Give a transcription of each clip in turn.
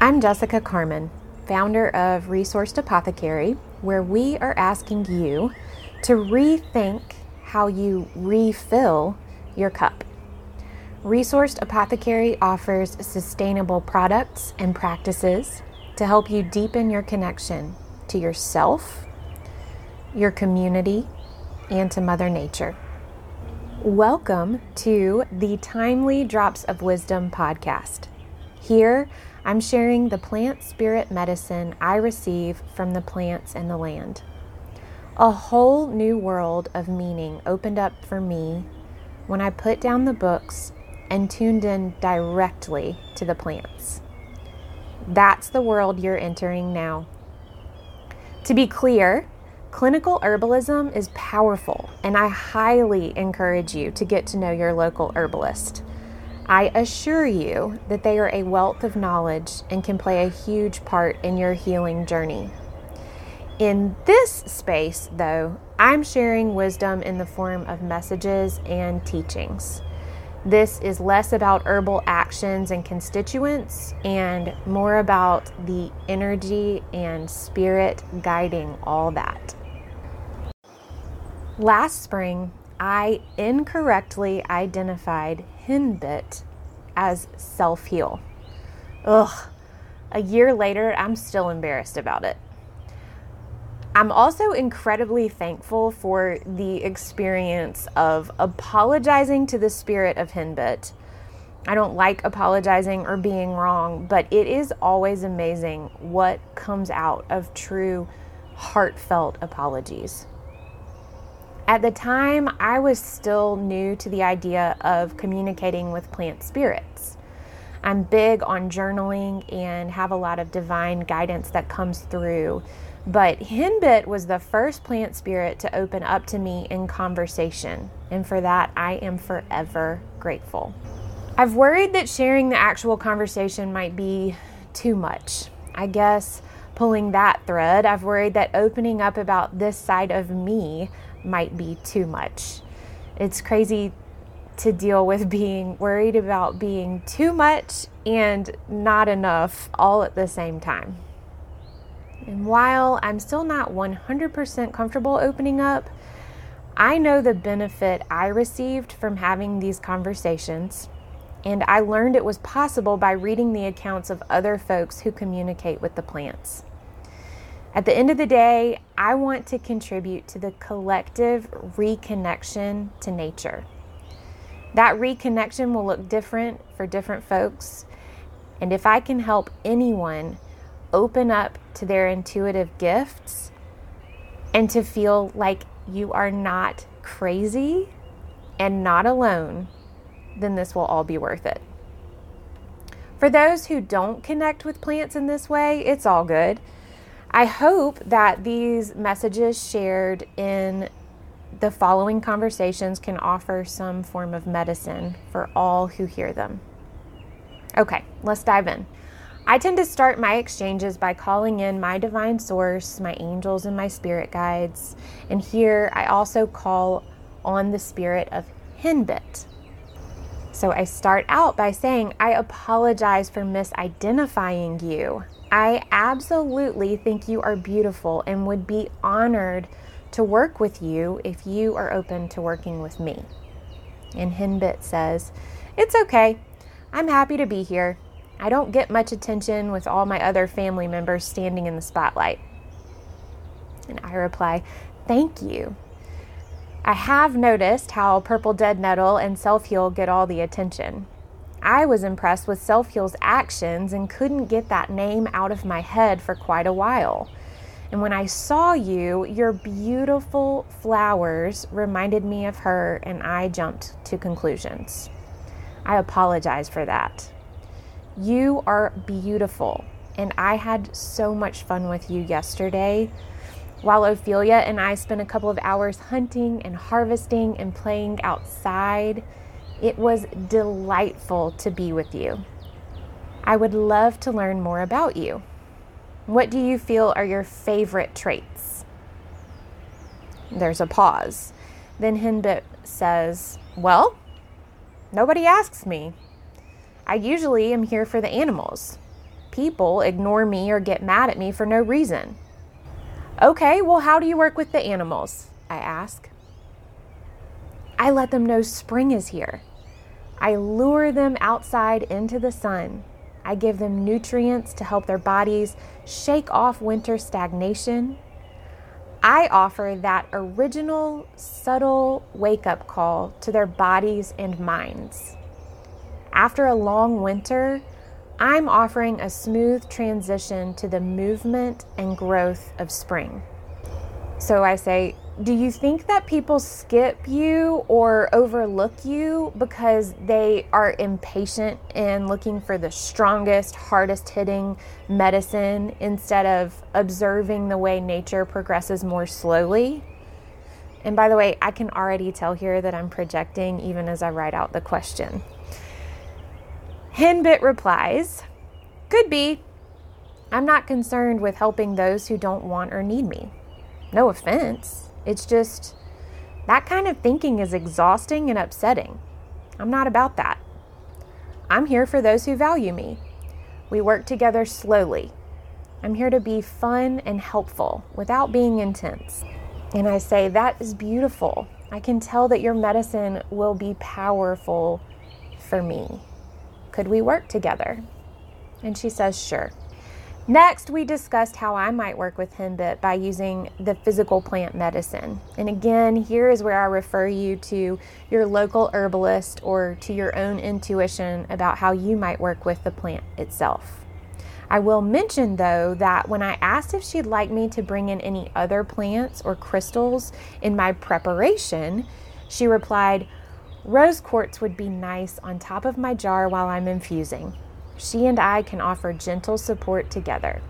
I'm Jessica Carmon, founder of Resourced Apothecary, where we are asking you to rethink how you refill your cup. Resourced Apothecary offers sustainable products and practices to help you deepen your connection to yourself, your community, and to Mother Nature. Welcome to the Timely Drops of Wisdom podcast. Here, I'm sharing the plant spirit medicine I receive from the plants and the land. A whole new world of meaning opened up for me when I put down the books and tuned in directly to the plants. That's the world you're entering now. To be clear, clinical herbalism is powerful, and I highly encourage you to get to know your local herbalist. I assure you that they are a wealth of knowledge and can play a huge part in your healing journey. In this space, though, I'm sharing wisdom in the form of messages and teachings. This is less about herbal actions and constituents and more about the energy and spirit guiding all that. Last spring, I incorrectly identified Henbit as self heal. Ugh, a year later, I'm still embarrassed about it. I'm also incredibly thankful for the experience of apologizing to the spirit of Henbit. I don't like apologizing or being wrong, but it is always amazing what comes out of true, heartfelt apologies. At the time, I was still new to the idea of communicating with plant spirits. I'm big on journaling and have a lot of divine guidance that comes through. But Henbit was the first plant spirit to open up to me in conversation, and for that I am forever grateful. I've worried that sharing the actual conversation might be too much. I guess pulling that thread, I've worried that opening up about this side of me might be too much. It's crazy to deal with being worried about being too much and not enough all at the same time. And while I'm still not 100% comfortable opening up, I know the benefit I received from having these conversations, and I learned it was possible by reading the accounts of other folks who communicate with the plants. At the end of the day, I want to contribute to the collective reconnection to nature. That reconnection will look different for different folks. And if I can help anyone open up to their intuitive gifts and to feel like you are not crazy and not alone, then this will all be worth it. For those who don't connect with plants in this way, it's all good. I hope that these messages shared in the following conversations can offer some form of medicine for all who hear them. Okay, let's dive in. I tend to start my exchanges by calling in my divine source, my angels, and my spirit guides. And here I also call on the spirit of Henbit. So I start out by saying, I apologize for misidentifying you. I absolutely think you are beautiful and would be honored to work with you if you are open to working with me. And Henbit says, It's okay. I'm happy to be here. I don't get much attention with all my other family members standing in the spotlight. And I reply, Thank you. I have noticed how Purple Dead Nettle and Self Heal get all the attention. I was impressed with Self Heal's actions and couldn't get that name out of my head for quite a while. And when I saw you, your beautiful flowers reminded me of her, and I jumped to conclusions. I apologize for that. You are beautiful, and I had so much fun with you yesterday. While Ophelia and I spent a couple of hours hunting and harvesting and playing outside, it was delightful to be with you. I would love to learn more about you. What do you feel are your favorite traits? There's a pause. Then Henbit says, Well, nobody asks me. I usually am here for the animals. people ignore me or get mad at me for no reason. Okay, well, how do you work with the animals? I ask. I let them know spring is here. I lure them outside into the sun. I give them nutrients to help their bodies shake off winter stagnation. I offer that original, subtle wake up call to their bodies and minds. After a long winter, I'm offering a smooth transition to the movement and growth of spring. So I say, do you think that people skip you or overlook you because they are impatient and looking for the strongest, hardest hitting medicine instead of observing the way nature progresses more slowly? And by the way, I can already tell here that I'm projecting even as I write out the question. Henbit replies, Could be. I'm not concerned with helping those who don't want or need me. No offense. It's just that kind of thinking is exhausting and upsetting. I'm not about that. I'm here for those who value me. We work together slowly. I'm here to be fun and helpful without being intense. And I say, That is beautiful. I can tell that your medicine will be powerful for me. Could we work together? And she says, Sure. Next, we discussed how I might work with Henbit by using the physical plant medicine. And again, here is where I refer you to your local herbalist or to your own intuition about how you might work with the plant itself. I will mention though that when I asked if she'd like me to bring in any other plants or crystals in my preparation, she replied, Rose quartz would be nice on top of my jar while I'm infusing she and I can offer gentle support together.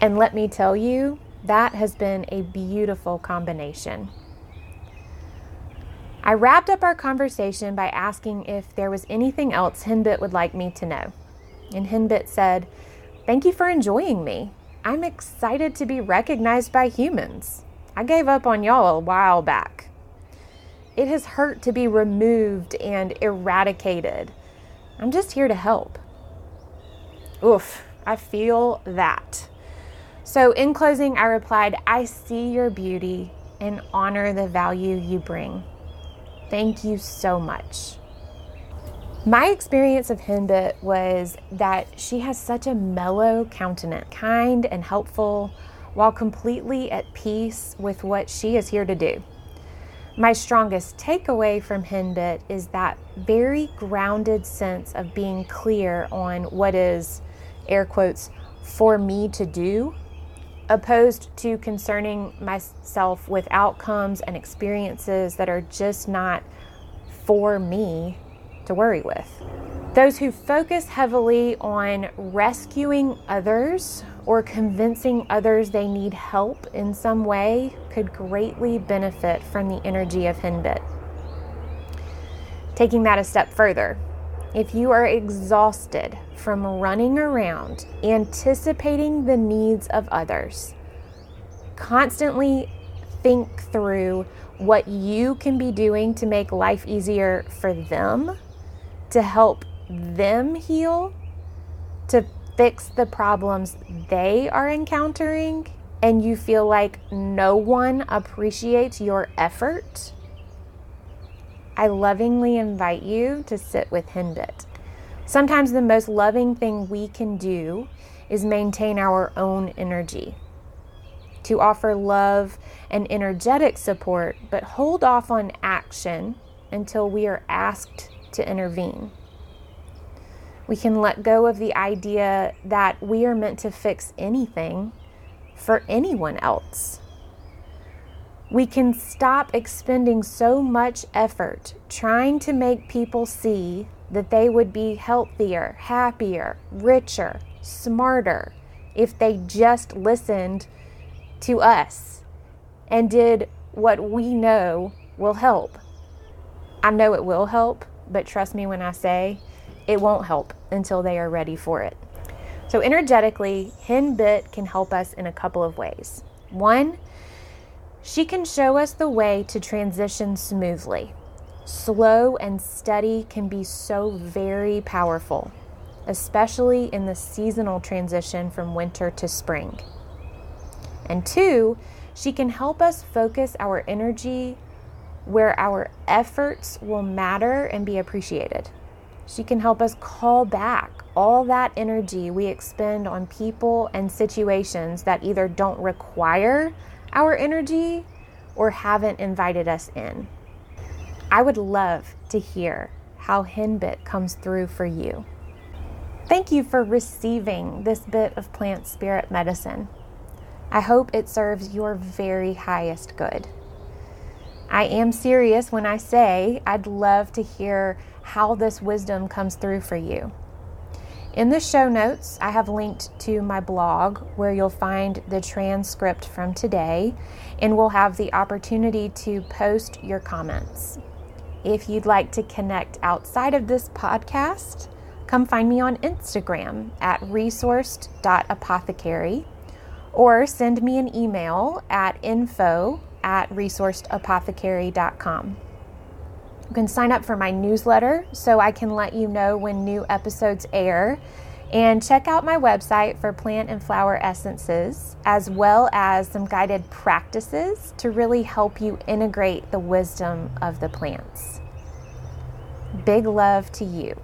And let me tell you, that has been a beautiful combination. I wrapped up our conversation by asking if there was anything else Henbit would like me to know. And Henbit said, Thank you for enjoying me. I'm excited to be recognized by humans. I gave up on y'all a while back. It has hurt to be removed and eradicated I'm just here to help. Oof, I feel that. So, in closing, I replied, I see your beauty and honor the value you bring. Thank you so much. My experience of Henbit was that she has such a mellow countenance, kind and helpful, while completely at peace with what she is here to do. My strongest takeaway from Henbit is that very grounded sense of being clear on what is, air quotes, for me to do, opposed to concerning myself with outcomes and experiences that are just not for me to worry with. Those who focus heavily on rescuing others or convincing others they need help in some way could greatly benefit from the energy of Henbit. Taking that a step further, if you are exhausted from running around anticipating the needs of others, constantly think through what you can be doing to make life easier for them to help them heal, to fix the problems they are encountering, and you feel like no one appreciates your effort, I lovingly invite you to sit with Henbit. Sometimes the most loving thing we can do is maintain our own energy. To offer love and energetic support, but hold off on action until we are asked to intervene. We can let go of the idea that we are meant to fix anything for anyone else. We can stop expending so much effort trying to make people see that they would be healthier, happier, richer, smarter if they just listened to us and did what we know will help. I know it will help but trust me when I say it won't help until they are ready for it. So, energetically, Henbit can help us in a couple of ways. One, she can show us the way to transition smoothly. Slow and steady can be so very powerful. especially in the seasonal transition from winter to spring. And two, she can help us focus our energy where our efforts will matter and be appreciated. She can help us call back all that energy we expend on people and situations that either don't require our energy or haven't invited us in. I would love to hear how Henbit comes through for you. Thank you for receiving this bit of plant spirit medicine. I hope it serves your very highest good. I am serious when I say I'd love to hear how this wisdom comes through for you. In the show notes, I have linked to my blog where you'll find the transcript from today and we'll have the opportunity to post your comments. If you'd like to connect outside of this podcast, come find me on Instagram at resourced.apothecary or send me an email at info at resourcedapothecary.com. You can sign up for my newsletter so I can let you know when new episodes air. And check out my website for plant and flower essences, as well as some guided practices to really help you integrate the wisdom of the plants. Big love to you.